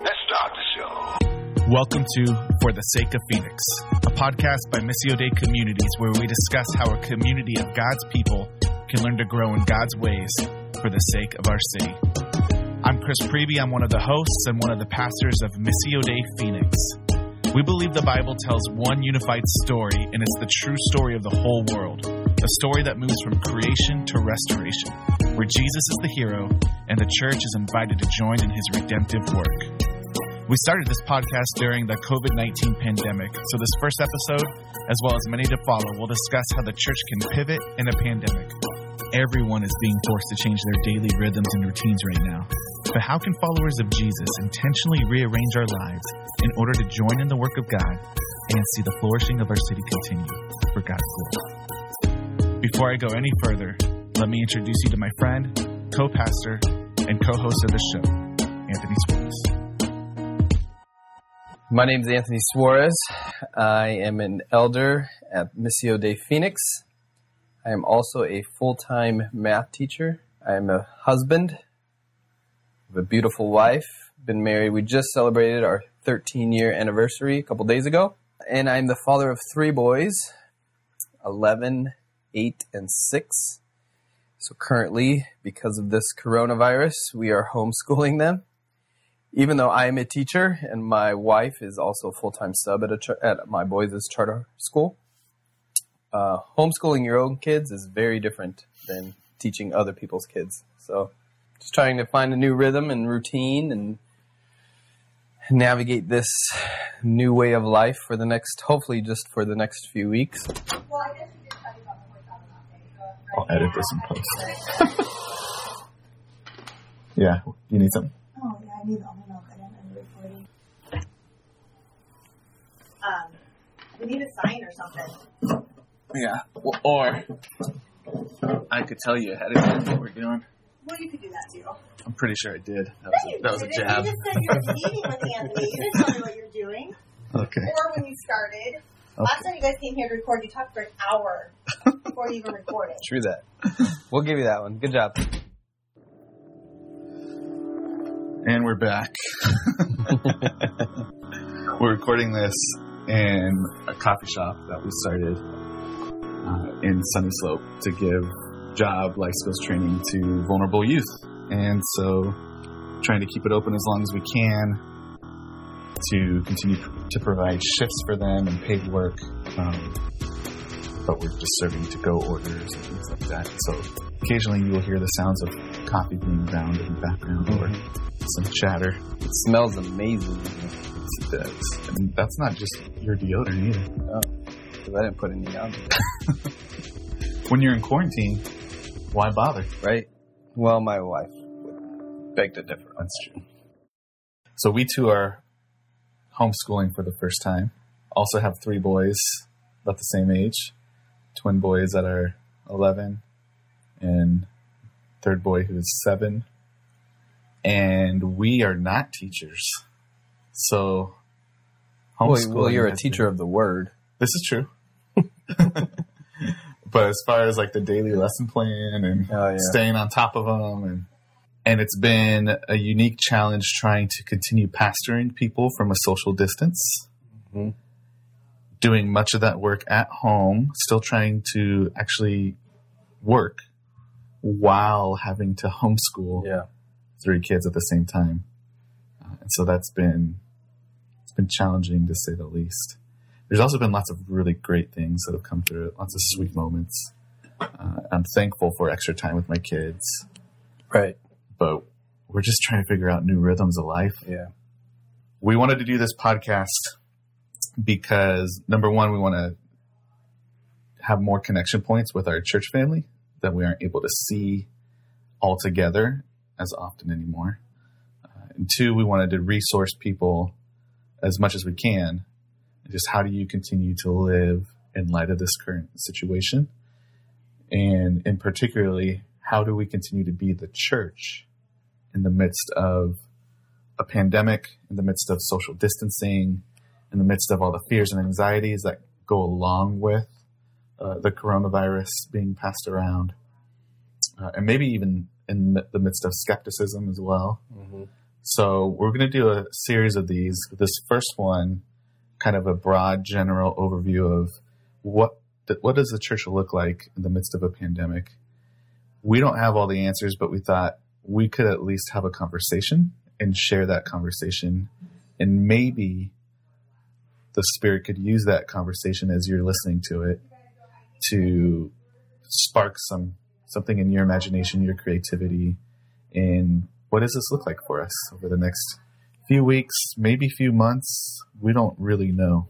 Let's start the show. Welcome to For the Sake of Phoenix, a podcast by Missio Dei Communities where we discuss how a community of God's people can learn to grow in God's ways for the sake of our city. I'm Chris Preby. I'm one of the hosts and one of the pastors of Missio Dei Phoenix. We believe the Bible tells one unified story, and it's the true story of the whole world. A story that moves from creation to restoration, where Jesus is the hero and the church is invited to join in his redemptive work. We started this podcast during the COVID 19 pandemic, so this first episode, as well as many to follow, will discuss how the church can pivot in a pandemic. Everyone is being forced to change their daily rhythms and routines right now. But how can followers of Jesus intentionally rearrange our lives in order to join in the work of God and see the flourishing of our city continue for God's glory? Before I go any further, let me introduce you to my friend, co pastor, and co host of the show, Anthony Suarez. My name is Anthony Suarez. I am an elder at Missio Dei Phoenix. I am also a full time math teacher. I am a husband have a beautiful wife. Been married. We just celebrated our 13 year anniversary a couple days ago. And I'm the father of three boys 11, 8, and 6. So currently, because of this coronavirus, we are homeschooling them. Even though I am a teacher and my wife is also a full time sub at, a char- at my boys' charter school, uh, homeschooling your own kids is very different than teaching other people's kids. So just trying to find a new rhythm and routine and navigate this new way of life for the next, hopefully, just for the next few weeks. I'll edit this in post. yeah, you need something? Oh, yeah, I need the almond milk. I didn't end the recording. Um, we need a sign or something. Yeah, well, or I could tell you ahead of time what we're doing. Well, you could do that too. I'm pretty sure I did. That No, was you a, that was a jab. You just said you were meeting with Anthony. You didn't tell me what you're doing Okay. or when you started. Last time you guys came here to record, you talked for an hour before you even recorded. True that. We'll give you that one. Good job. And we're back. we're recording this in a coffee shop that we started uh, in Sunnyslope to give job life skills training to vulnerable youth. And so, trying to keep it open as long as we can to continue to provide shifts for them and paid work. Um, but we're just serving to go orders and things like that. So, occasionally you will hear the sounds of coffee being ground in the background or some chatter. It smells amazing. It does. And that's not just your deodorant either. Because I didn't put any on. When you're in quarantine, why bother? Right? Well, my wife would beg to differ. That's true. So we two are homeschooling for the first time. Also have three boys about the same age. Twin boys that are 11 and third boy who's 7. And we are not teachers. So Well, well, you're a teacher of the word. This is true. but as far as like the daily lesson plan and Oh, yeah. staying on top of them and and it's been a unique challenge trying to continue pastoring people from a social distance. Mhm. Doing much of that work at home, still trying to actually work while having to homeschool Yeah. three kids at the same time. Uh, and so that's been it's been challenging to say the least. There's also been lots of really great things that have come through it, lots of sweet moments. Uh, I'm thankful for extra time with my kids, Right. But we're just trying to figure out new rhythms of life. Yeah. We wanted to do this podcast because number one, we want to have more connection points with our church family that we aren't able to see all together as often anymore. Uh, and two, we wanted to resource people as much as we can. Just how do you continue to live in light of this current situation? And in particularly, how do we continue to be the church in the midst of a pandemic, in the midst of social distancing, in the midst of all the fears and anxieties that go along with uh, the coronavirus being passed around, uh, and maybe even in the midst of skepticism as well. Mm-hmm. So we're going to do a series of these. This first one, kind of a broad, general overview of what what does the church look like in the midst of a pandemic. We don't have all the answers, but we thought we could at least have a conversation and share that conversation, and maybe the Spirit could use that conversation as you're listening to it to spark some something in your imagination, your creativity, in what does this look like for us over the next few weeks, maybe few months. We don't really know.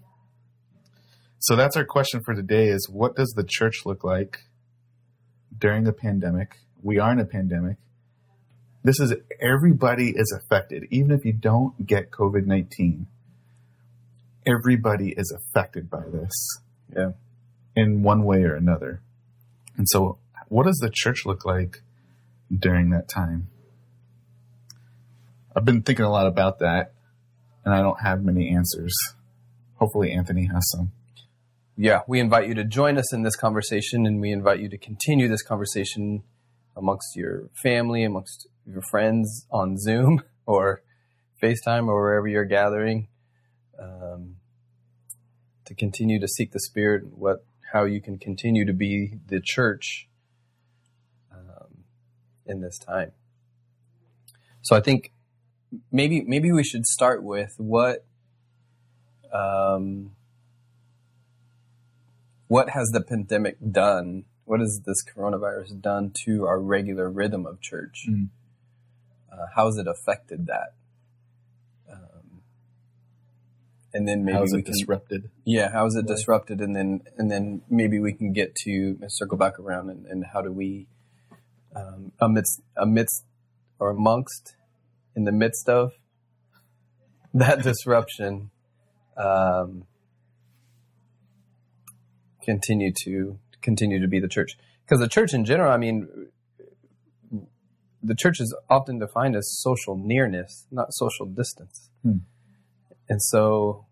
So that's our question for today is what does the church look like during a pandemic? We are in a pandemic. This is everybody is affected. Even if you don't get COVID 19, everybody is affected by this. Yeah. In one way or another. And so, what does the church look like during that time? I've been thinking a lot about that, and I don't have many answers. Hopefully, Anthony has some. Yeah, we invite you to join us in this conversation, and we invite you to continue this conversation amongst your family, amongst your friends on Zoom or FaceTime or wherever you're gathering. Um, to continue to seek the Spirit, what how you can continue to be the church um, in this time. So I think maybe maybe we should start with what um, what has the pandemic done? What has this coronavirus done to our regular rhythm of church? Mm. Uh, how has it affected that? Um, and then maybe How is we it can, disrupted? yeah, how is it Right. disrupted? And then and then maybe we can get to circle back around and, and how do we um, amidst amidst or amongst in the midst of that disruption um, continue to continue to be the church because the church in general i mean the church is often defined as social nearness not social distance Hmm. and so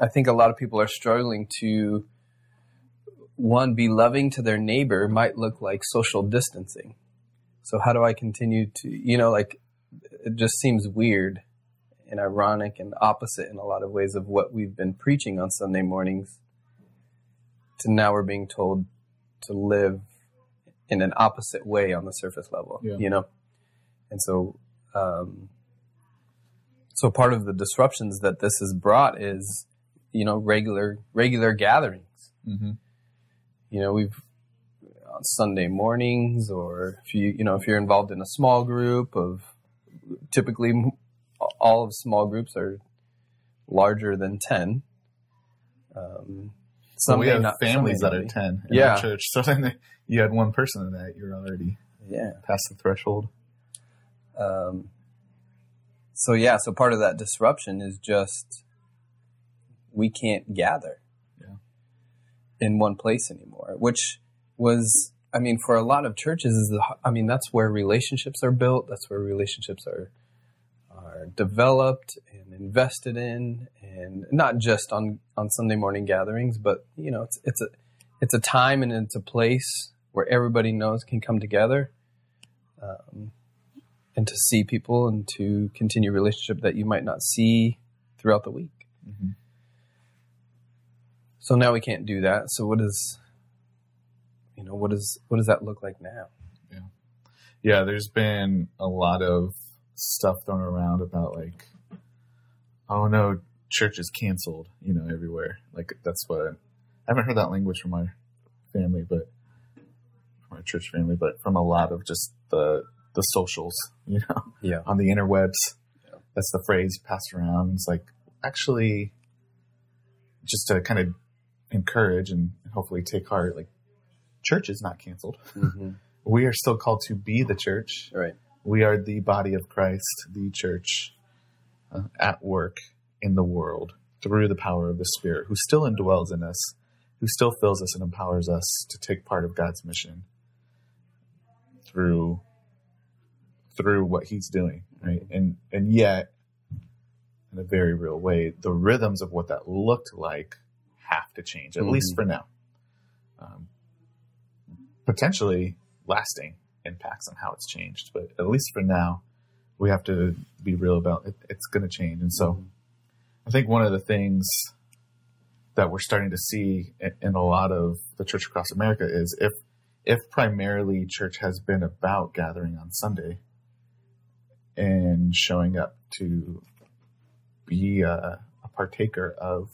i think a lot of people are struggling to one be loving to their neighbor might look like social distancing so how do i continue to you know like it just seems weird and ironic and opposite in a lot of ways of what we've been preaching on Sunday mornings to now we're being told to live in an opposite way on the surface level, Yeah. you know? And so, um, so part of the disruptions that this has brought is, you know, regular, regular gatherings. Mm-hmm. You know, we've on Sunday mornings or if you, you know, if you're involved in a small group of typically all of small groups are larger than 10. Um, So we have families that are 10 in Yeah. our church. So then they- you had one person in that, you're already Yeah. past the threshold. Um, so yeah, so part of that disruption is just we can't gather Yeah. in one place anymore, which was, I mean, for a lot of churches is the, I mean, that's where relationships are built. That's where relationships are are developed and invested in, and not just on on Sunday morning gatherings, but you know, it's it's a it's a time and it's a place where everybody knows can come together. Um, and to see people and to continue a relationship that you might not see throughout the week. Mm-hmm. So now we can't do that. So what is, you know, what is what does that look like now? Yeah, there's been a lot of stuff thrown around about like, oh no, church is canceled, you know, everywhere. Like that's what I haven't heard that language from my family, but from my church family, but from a lot of just the the socials, you know, Yeah. on the interwebs. Yeah. That's the phrase passed around. It's like actually just to kind of encourage and hopefully take heart, like church is not canceled. Mm-hmm. We are still called to be the church. Right. We are the body of Christ, the church, uh, at work in the world through the power of the Spirit, who still indwells in us, who still fills us and empowers us to take part of God's mission through through what He's doing, right? And and yet, in a very real way, the rhythms of what that looked like have to change, at least Mhm. for now. Um, potentially lasting impacts on how it's changed, but at least for now, we have to be real about it. It's going to change. And so I think one of the things that we're starting to see in, a lot of the church across America is if, if primarily church has been about gathering on Sunday and showing up to be a, a partaker of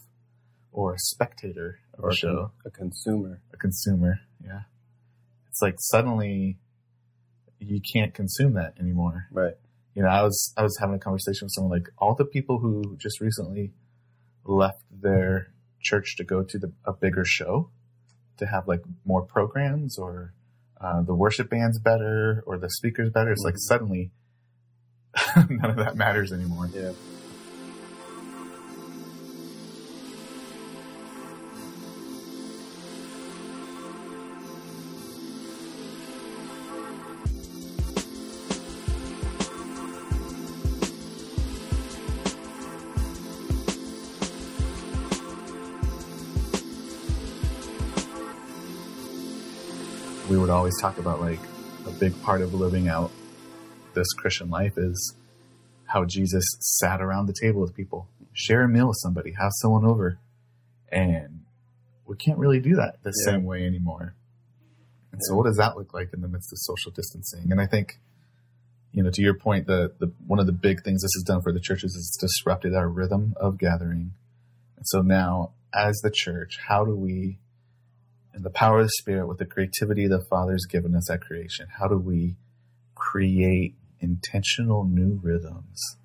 or a spectator of or a, show, a consumer. a consumer. Yeah. It's like suddenly you can't consume that anymore. Right. You know, I was I was having a conversation with someone like all the people who just recently left their church to go to the, a bigger show to have like more programs or uh, the worship band's better or the speakers better. It's like Mhm. suddenly none of that matters anymore. Yeah. Always talk about like a big part of living out this Christian life is how Jesus sat around the table with people, share a meal with somebody, have someone over. And we can't really do that the Yeah. same way anymore. And so what does that look like in the midst of social distancing? And I think, you know, to your point, the, the one of the big things this has done for the churches is it's disrupted our rhythm of gathering. And so now as the church, how do we in the power of the Spirit, with the creativity the Father's given us at creation, how do we create intentional new rhythms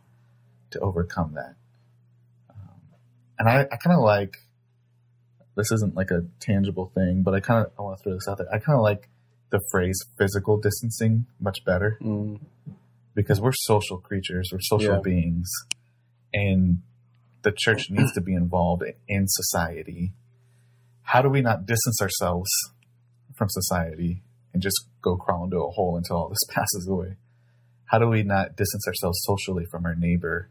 to overcome that? Um, and I, I kind of like this isn't like a tangible thing, but I kind of I want to throw this out there. I kind of like the phrase physical distancing much better Mm, because we're social creatures, we're social Yeah. beings, and the church needs to be involved in society. How do we not distance ourselves from society and just go crawl into a hole until all this passes away? How do we not distance ourselves socially from our neighbor,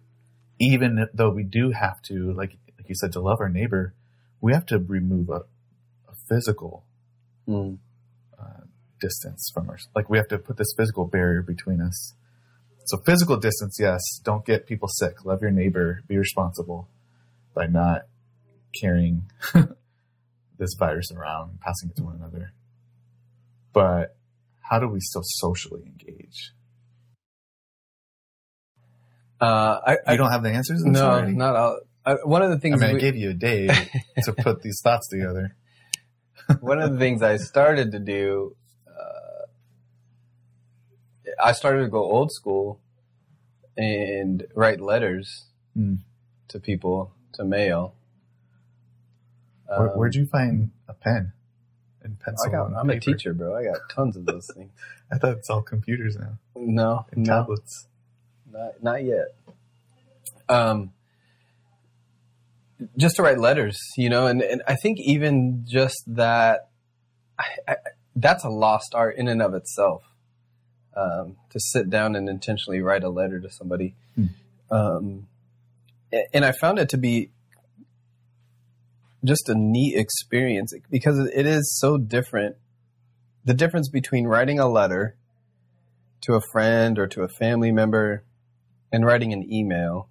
even though we do have to, like like you said, to love our neighbor, we have to remove a, a physical mm, distance from us. Like we have to put this physical barrier between us. So physical distance, yes. Don't get people sick. Love your neighbor. Be responsible by not carrying this virus around, passing it to one another. But how do we still socially engage? Uh, I, You don't have the answers? no, not all. I, one of the things I mean, I we- gave you a day to put these thoughts together. one of the things I started to do, uh, I started to go old school and write letters Hmm. to people to mail. Where, Um, where'd you find a pen and pencil? I got, and I'm a teacher, bro. I got tons of those things. I thought it's all computers now No, and no, tablets. not not yet. Um, just to write letters, you know, and, and I think even just that, I, I, that's a lost art in and of itself. Um, to sit down and intentionally write a letter to somebody, Hmm. um, and I found it to be just a neat experience because it is so different. The difference between writing a letter to a friend or to a family member and writing an email.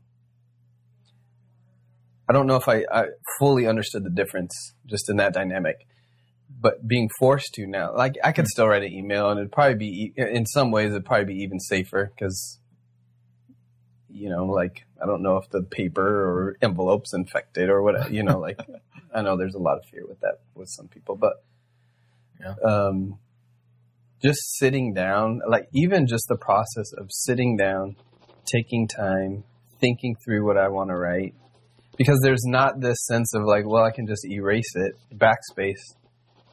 I don't know if I, I fully understood the difference just in that dynamic, but being forced to now, like I could still write an email and it'd probably be, in some ways, it'd probably be even safer because, you know, like I don't know if the paper or envelope's infected or whatever, you know, like I know there's a lot of fear with that with some people, but, Yeah. um, just sitting down, like even just the process of sitting down, taking time, thinking through what I want to write. Because there's not this sense of like, well, I can just erase it, backspace,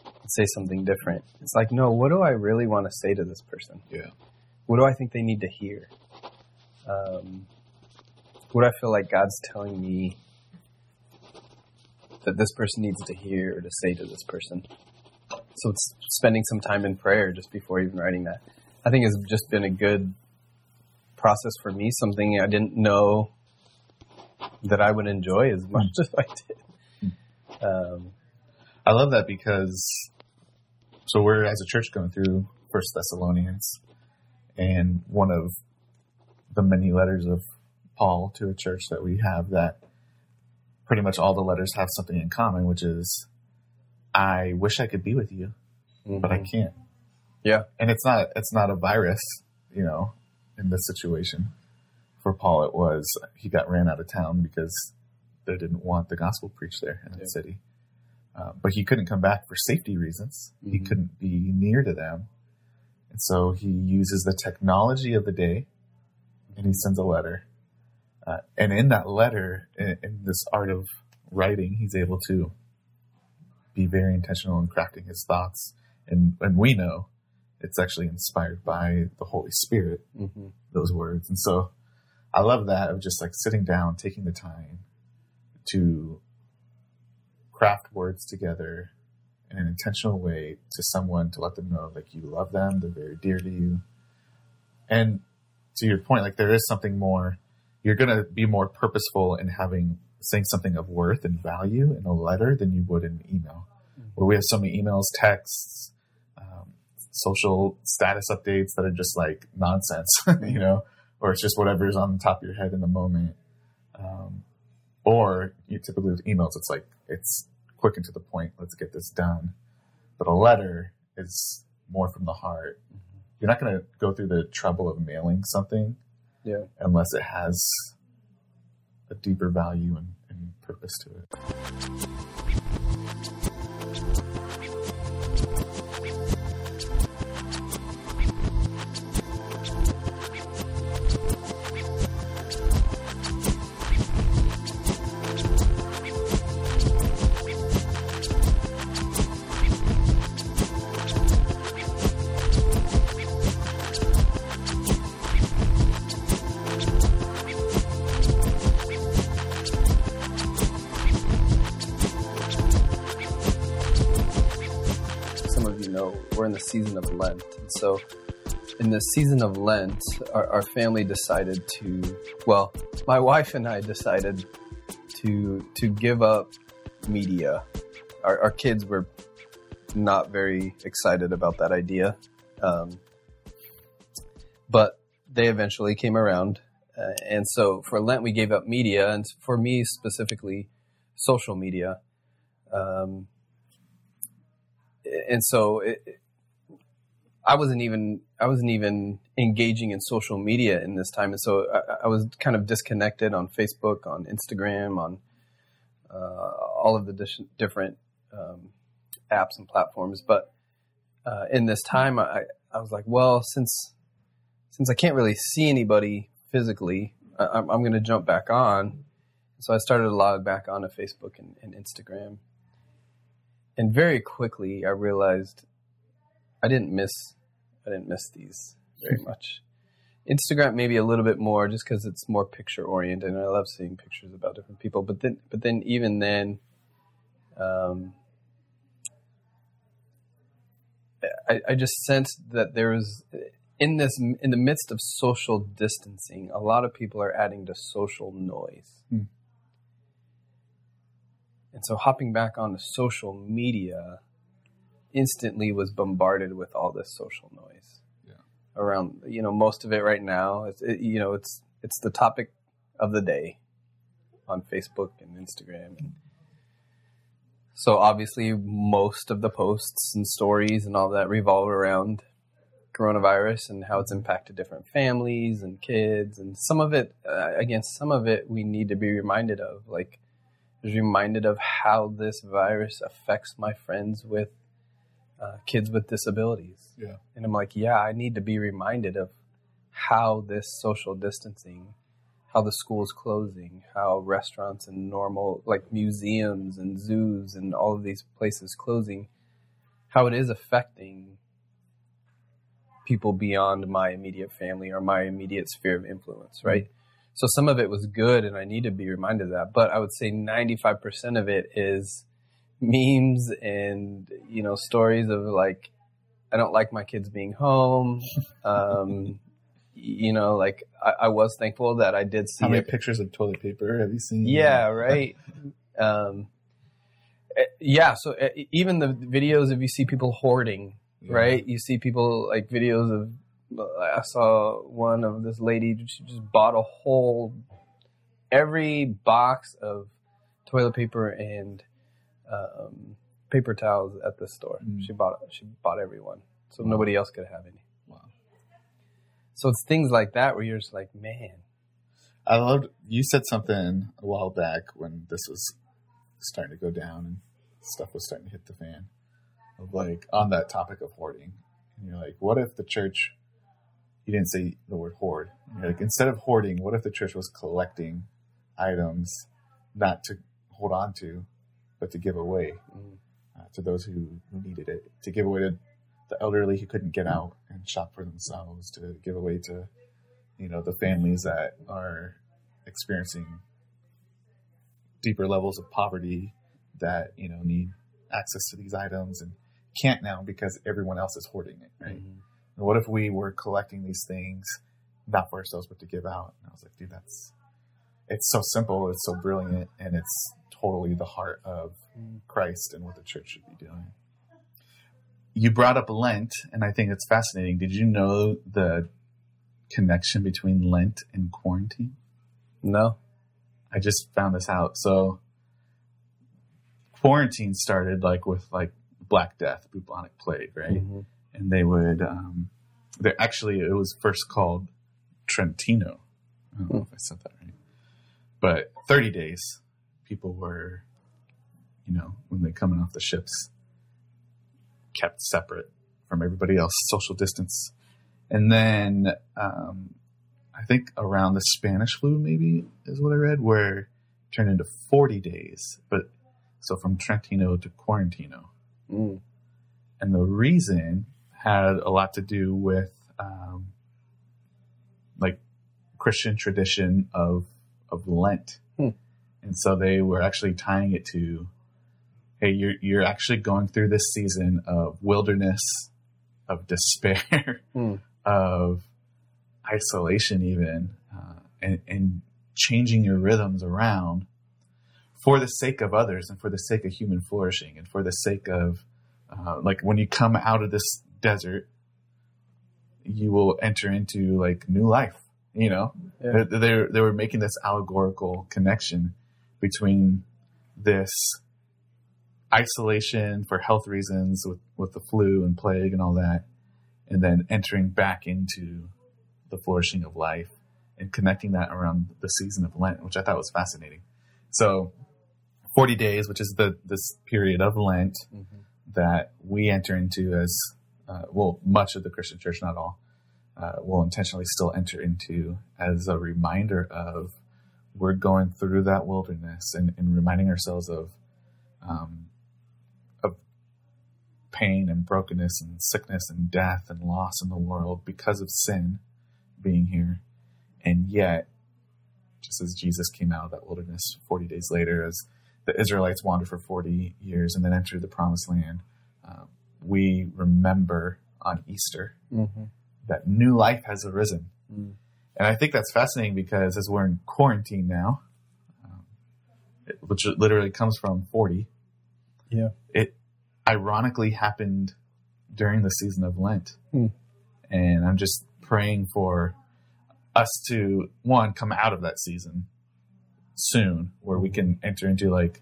and say something different. It's like, no, what do I really want to say to this person? Yeah. What do I think they need to hear? Um, what I feel like God's telling me that this person needs to hear or to say to this person? So it's spending some time in prayer just before even writing that. I think has just been a good process for me, something I didn't know that I would enjoy as much as I did. Um, I love that because so we're as a church going through First Thessalonians, and one of the many letters of Paul to a church that we have that pretty much all the letters have something in common, which is I wish I could be with you, but I Mhm. can't. Yeah. And it's not it's not a virus, you know, in this situation. For Paul it was he got ran out of town because they didn't want the gospel preached there in Yeah. the city. Uh, but he couldn't come back for safety reasons. He Mhm. couldn't be near to them. And so he uses the technology of the day and he sends a letter. Uh, and in that letter, in, in this art of writing, he's able to be very intentional in crafting his thoughts. And, and we know it's actually inspired by the Holy Spirit, Mhm. those words. And so I love that of just like sitting down, taking the time to craft words together in an intentional way to someone to let them know like you love them, they're very dear to you. And to your point, like there is something more, you're going to be more purposeful in having, saying something of worth and value in a letter than you would in an email. Where we have so many emails, texts, um, social status updates that are just like nonsense, you know, or it's just whatever's on the top of your head in the moment. Um, or you typically with emails, it's like, it's quick and to the point. Let's get this done. But a letter is more from the heart. You're not going to go through the trouble of mailing something Yeah. unless it has a deeper value and, and purpose to it. Know, we're in the season of Lent. And so, in the season of Lent, our, our family decided to, well, my wife and I decided to to give up media. Our, our kids were not very excited about that idea, um, but they eventually came around. Uh, and so, for Lent, we gave up media, and for me specifically, social media. Um, and so it, I wasn't even I wasn't even engaging in social media in this time, and so I, I was kind of disconnected on Facebook, on Instagram, on uh, all of the dis- different um, apps and platforms. But uh, in this time, I, I was like, well, since since I can't really see anybody physically, I, I'm, I'm going to jump back on. So I started to log back onto Facebook and, and Instagram and very quickly I realized I didn't miss I didn't miss these very much. Instagram maybe a little bit more just because it's more picture oriented and I love seeing pictures about different people. But then but then even then um, I, I just sensed that there was in this in the midst of social distancing, a lot of people are adding to social noise. Hmm. And so hopping back onto social media instantly was bombarded with all this social noise Yeah. around, you know, most of it right now. It's, it, you know, it's, it's the topic of the day on Facebook and Instagram. And so obviously most of the posts and stories and all that revolve around coronavirus and how it's impacted different families and kids. And some of it, uh, again, some of it we need to be reminded of, like, was reminded of how this virus affects my friends with uh, kids with disabilities. Yeah. And I'm like, yeah, I need to be reminded of how this social distancing, how the school's closing, how restaurants and normal, like museums and zoos and all of these places closing, how it is affecting people beyond my immediate family or my immediate sphere of influence, right? So some of it was good, and I need to be reminded of that. But I would say 95% of it is memes and, you know, stories of like, I don't like my kids being home. Um, you know, like I, I was thankful that I did see How many it. pictures of toilet paper have you seen? Yeah, right. um, eh, yeah. So eh, even the videos, if you see people hoarding, Yeah. right? You see people like videos of I saw one of this lady. She just bought a whole every box of toilet paper and um, paper towels at the store. Mm. She bought she bought everyone, so Wow. nobody else could have any. Wow. So it's things like that where you're just like, man, I loved you said something a while back when this was starting to go down and stuff was starting to hit the fan of like on that topic of hoarding. And you're like, what if the church you didn't say the word hoard. You're like instead of hoarding, what if the church was collecting items not to hold on to, but to give away Mm. uh, to those who, who needed it, to give away to the elderly who couldn't get out and shop for themselves, to give away to you know the families that are experiencing deeper levels of poverty that you know need access to these items and can't now because everyone else is hoarding it right Mhm. And what if we were collecting these things not for ourselves but to give out and i was like dude that's it's so simple it's so brilliant and it's totally the heart of christ and what the church should be doing you brought up lent and i think it's fascinating did you know the connection between lent and quarantine no, I just found this out. So quarantine started like with like Black Death, bubonic plague, right? Mhm. And they would, um, they actually it was first called Trentino. I don't know if I said that right, but 30 days people were, you know, when they coming off the ships, kept separate from everybody else, social distance, and then um, I think around the Spanish flu, maybe is what I read, where it turned into 40 days. But so from Trentino to Quarantino. Mm. And the reason had a lot to do with um, like Christian tradition of, of Lent. Hmm. And so they were actually tying it to, hey, you're, you're actually going through this season of wilderness, of despair, Hmm. of isolation even uh, and, and changing your rhythms around for the sake of others and for the sake of human flourishing and for the sake of uh, like when you come out of this desert you will enter into like new life you know Yeah. they, they, they were making this allegorical connection between this isolation for health reasons with, with the flu and plague and all that and then entering back into the flourishing of life and connecting that around the season of Lent, which I thought was fascinating. So, 40 days, which is the this period of Lent Mhm. that we enter into as uh, well, much of the Christian church, not all, uh, will intentionally still enter into as a reminder of we're going through that wilderness and, and reminding ourselves of um, of pain and brokenness and sickness and death and loss in the world because of sin being here. And yet, just as Jesus came out of that wilderness 40 days later, as the Israelites wandered for 40 years and then entered the promised land, uh, we remember on Easter Mhm. that new life has arisen. Mm. And I think that's fascinating because as we're in quarantine now, um, it, which literally comes from 40, Yeah. it ironically happened during the season of Lent. Hmm. And I'm just praying for us to, one, come out of that season soon where we can enter into like,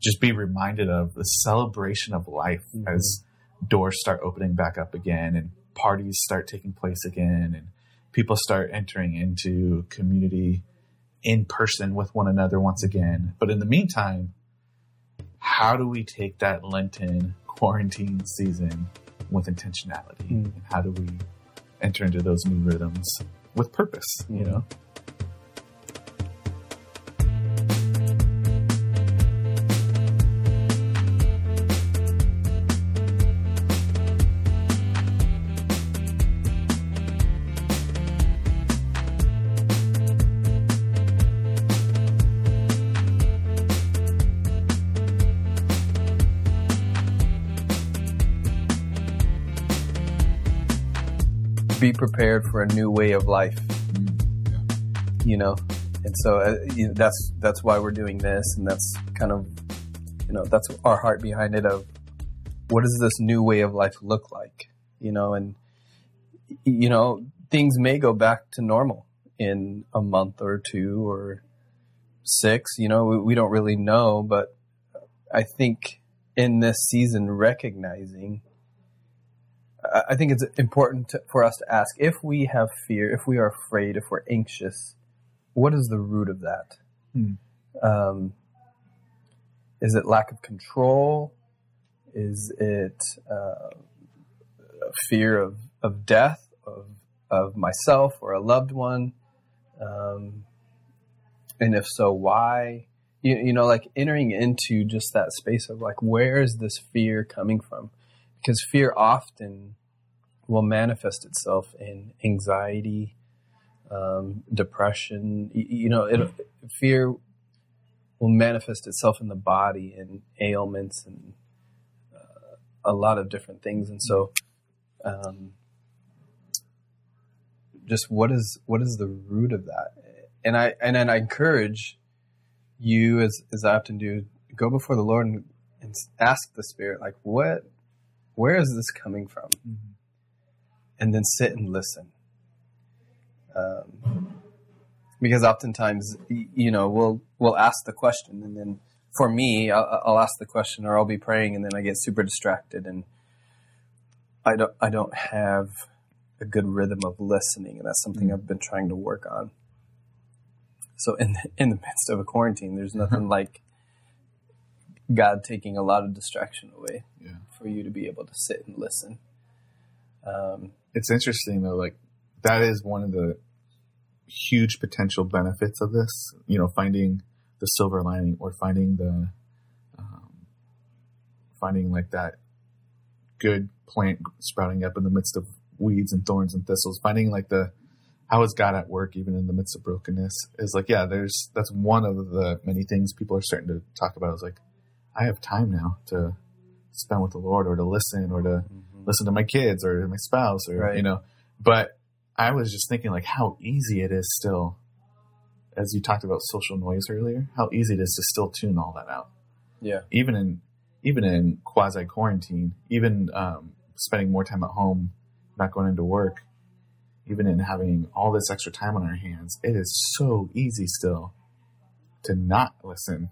just be reminded of the celebration of life Mhm. as doors start opening back up again and parties start taking place again and people start entering into community in person with one another once again. But in the meantime, how do we take that Lenten quarantine season with intentionality? Mm. And how do we enter into those new rhythms with purpose, you Mhm. know? Prepared for a new way of life. you know and so uh, you know, that's that's why we're doing this and that's kind of you know that's our heart behind it of what does this new way of life look like you know and you know, things may go back to normal in a month or two or six. You know, we, we don't really know, but I think in this season, recognizing, I think it's important to, for us to ask if we have fear, if we are afraid, if we're anxious, what is the root of that? Hmm. Um, is it lack of control? Is it uh, fear of, of death of of myself or a loved one? Um, and if so, why? You, you know, like entering into just that space of like, where is this fear coming from? Because fear often will manifest itself in anxiety, um, depression. You, you know, it, fear will manifest itself in the body in ailments and uh, a lot of different things. And so, um, just what is what is the root of that? And I and I encourage you, as as I often do, go before the Lord and, and ask the Spirit, like, what, where is this coming from? Mm-hmm. And then sit and listen. Um, because oftentimes, you know, we'll we'll ask the question, and then for me, I'll, I'll ask the question, or I'll be praying, and then I get super distracted, and I don't I don't have a good rhythm of listening, and that's something mm-hmm. I've been trying to work on. So in the, in the midst of a quarantine, there's uh-huh. nothing like God taking a lot of distraction away Yeah. for you to be able to sit and listen. Um, It's interesting though, like that is one of the huge potential benefits of this. You know, finding the silver lining or finding the um, finding like that good plant sprouting up in the midst of weeds and thorns and thistles. Finding like the how is God at work even in the midst of brokenness is like yeah. There's that's one of the many things people are starting to talk about. Is like I have time now to spend with the Lord or to listen or to listen to my kids or my spouse or Right. you know. But i was just thinking like how easy it is still as you talked about social noise earlier how easy it is to still tune all that out. Yeah, even in even in quasi quarantine even um, spending more time at home not going into work even in having all this extra time on our hands it is so easy still to not listen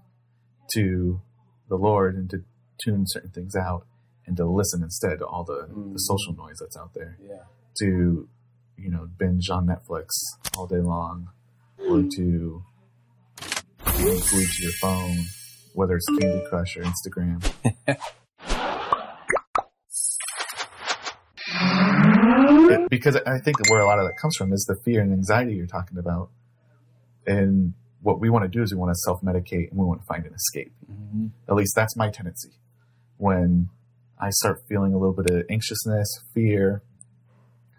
to the lord and to tune certain things out and to listen instead to all the, the Mm. social noise that's out there. Yeah, to you know binge on netflix all day long or to be glued to your phone whether it's candy crush or instagram. Because i think where a lot of that comes from is the fear and anxiety you're talking about. And what we want to do is we want to self-medicate and we want to find an escape Mhm. at least that's my tendency. When I start feeling a little bit of anxiousness, fear,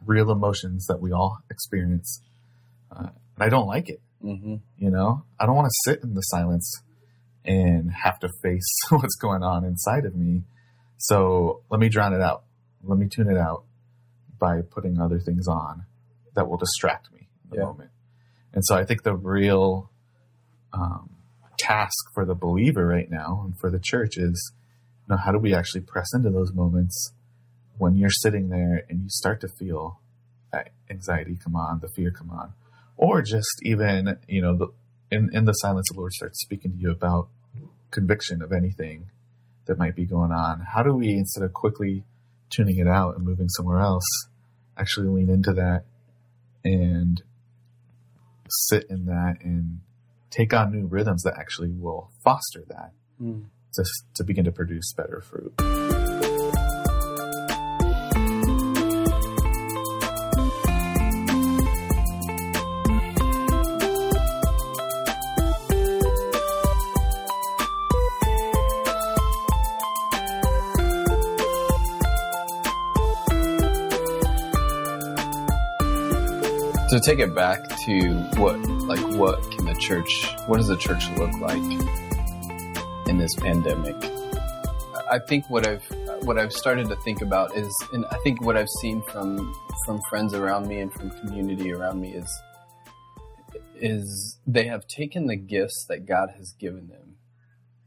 real emotions that we all experience, uh, and I don't like it. Mhm. You know, I don't want to sit in the silence and have to face what's going on inside of me. So let me drown it out. Let me tune it out by putting other things on that will distract me in the Yeah. moment. And so I think the real um, task for the believer right now and for the church is, you know, how do we actually press into those moments when you're sitting there and you start to feel that anxiety come on, the fear come on, or just even, you know, the, in, in the silence, the Lord starts speaking to you about conviction of anything that might be going on. How do we, instead of quickly tuning it out and moving somewhere else, actually lean into that and sit in that and take on new rhythms that actually will foster that Mm. to, to begin to produce better fruit. To take it back to what, like, what church, what does the church look like in this pandemic? I think what I've, what I've started to think about is, and I think what I've seen from, from friends around me and from community around me is, is they have taken the gifts that God has given them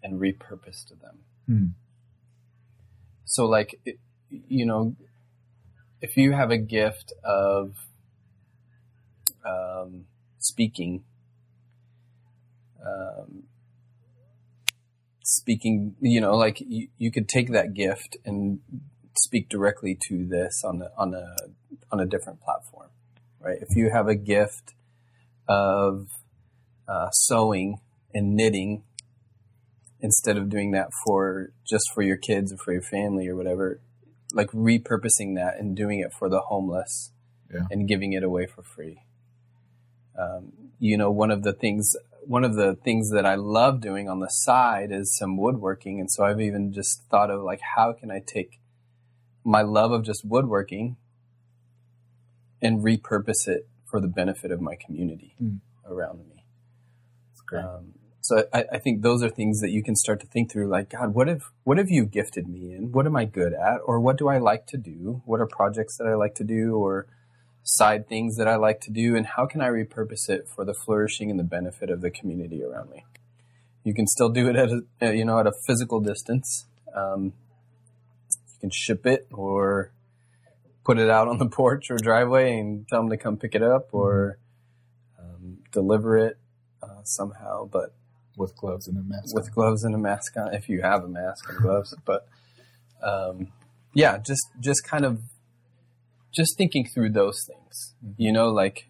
and repurposed them. Hmm. So, like, you know, if you have a gift of um, speaking, um, speaking, you know, like you, you could take that gift and speak directly to this on a, on a on a different platform, right? If you have a gift of uh, sewing and knitting, instead of doing that for just for your kids or for your family or whatever, like repurposing that and doing it for the homeless Yeah. and giving it away for free. Um, you know, one of the things one of the things that I love doing on the side is some woodworking, and so I've even just thought of like how can I take my love of just woodworking and repurpose it for the benefit of my community Mm. around me. That's great. Um, so I, I think those are things that you can start to think through. Like, God, what have what have you gifted me in? What am I good at, or what do I like to do? What are projects that I like to do, or side things that I like to do, and how can I repurpose it for the flourishing and the benefit of the community around me? You can still do it at a you know at a physical distance. Um, you can ship it or put it out on the porch or driveway and tell them to come pick it up or um, deliver it uh, somehow. But with gloves and a mask. with gloves and a mask on, if you have a mask and gloves. But um, yeah, just just kind of just thinking through those things, you know, like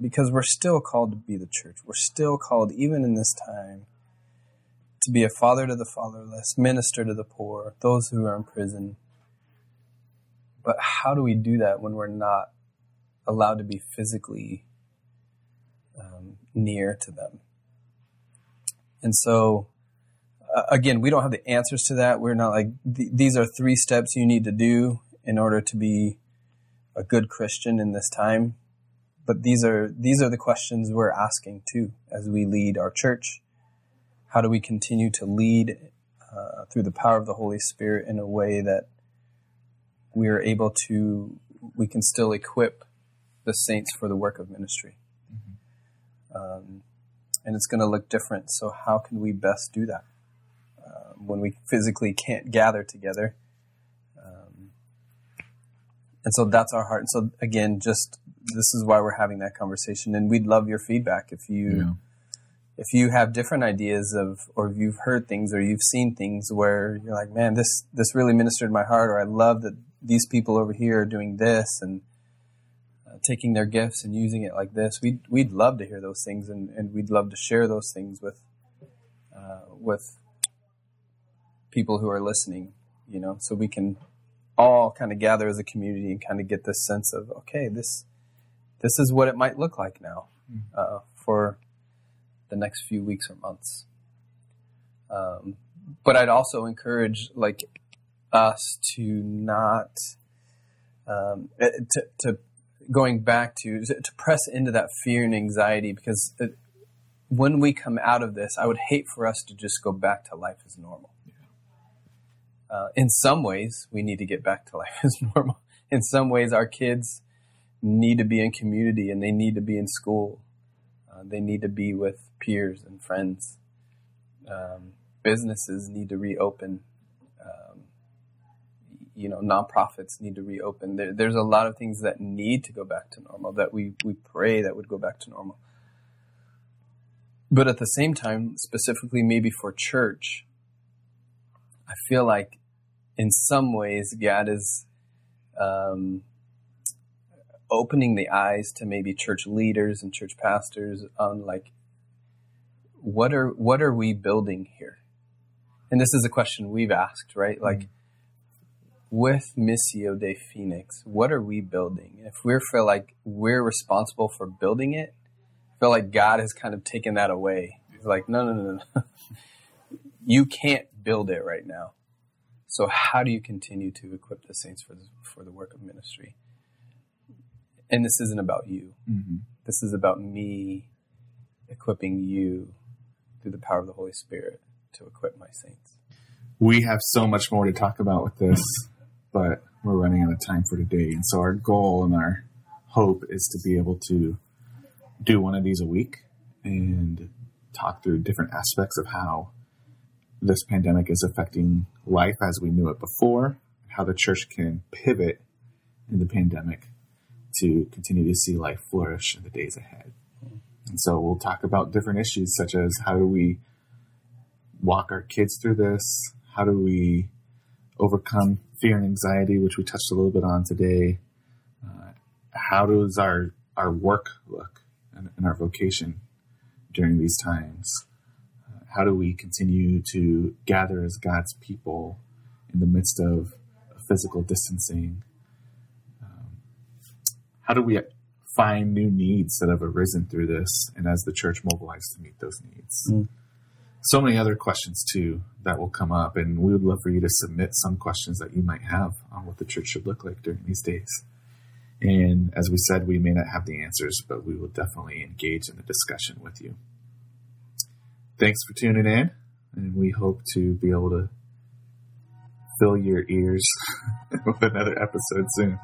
because we're still called to be the church. We're still called, even in this time, to be a father to the fatherless, minister to the poor, those who are in prison. But how do we do that when we're not allowed to be physically um, near to them? And so, uh, again, we don't have the answers to that. We're not like, th- these are three steps you need to do in order to be a good Christian in this time. But these are, these are the questions we're asking too as we lead our church. How do we continue to lead uh, through the power of the Holy Spirit in a way that we are able to, we can still equip the saints for the work of ministry? Um, and it's going to look different. So, how can we best do that uh, when we physically can't gather together? And so that's our heart. And so, again, just this is why we're having that conversation, and we'd love your feedback if you Yeah. if you have different ideas of, or if you've heard things or you've seen things where you're like, man, this this really ministered my heart, or I love that these people over here are doing this and uh, taking their gifts and using it like this. We'd we'd love to hear those things, and, and we'd love to share those things with uh, with people who are listening. You know, so we can all kind of gather as a community and kind of get this sense of okay, this this is what it might look like now uh, for the next few weeks or months. Um, but I'd also encourage like us to not um, eh, to, to going back to to press into that fear and anxiety because it, when we come out of this, I would hate for us to just go back to life as normal. Uh, in some ways, we need to get back to life as normal. In some ways, our kids need to be in community and they need to be in school. Uh, they need to be with peers and friends. Um, businesses need to reopen. Um, you know, nonprofits need to reopen. There, there's a lot of things that need to go back to normal that we, we pray that would go back to normal. But at the same time, specifically maybe for church, I feel like in some ways God is um, opening the eyes to maybe church leaders and church pastors on like what are what are we building here? And this is a question we've asked, right? Like with Missio Dei Phoenix, what are we building? And if we feel like we're responsible for building it, I feel like God has kind of taken that away. He's like, no, no, no, no. you can't build it right now. So how do you continue to equip the saints for the, for the work of ministry? And this isn't about you. Mm-hmm. This is about me equipping you through the power of the Holy Spirit to equip my saints. We have so much more to talk about with this, but we're running out of time for today. And so our goal and our hope is to be able to do one of these a week and talk through different aspects of how this pandemic is affecting life as we knew it before, how the church can pivot in the pandemic to continue to see life flourish in the days ahead. And so we'll talk about different issues such as how do we walk our kids through this? How do we overcome fear and anxiety, which we touched a little bit on today? Uh, how does our our work look and, and our vocation during these times? How do we continue to gather as God's people in the midst of physical distancing? Um, how do we find new needs that have arisen through this and as the church mobilized to meet those needs? Mm. So many other questions too that will come up, and we would love for you to submit some questions that you might have on what the church should look like during these days. And as we said, we may not have the answers, but we will definitely engage in the discussion with you. Thanks for tuning in, and we hope to be able to fill your ears with another episode soon.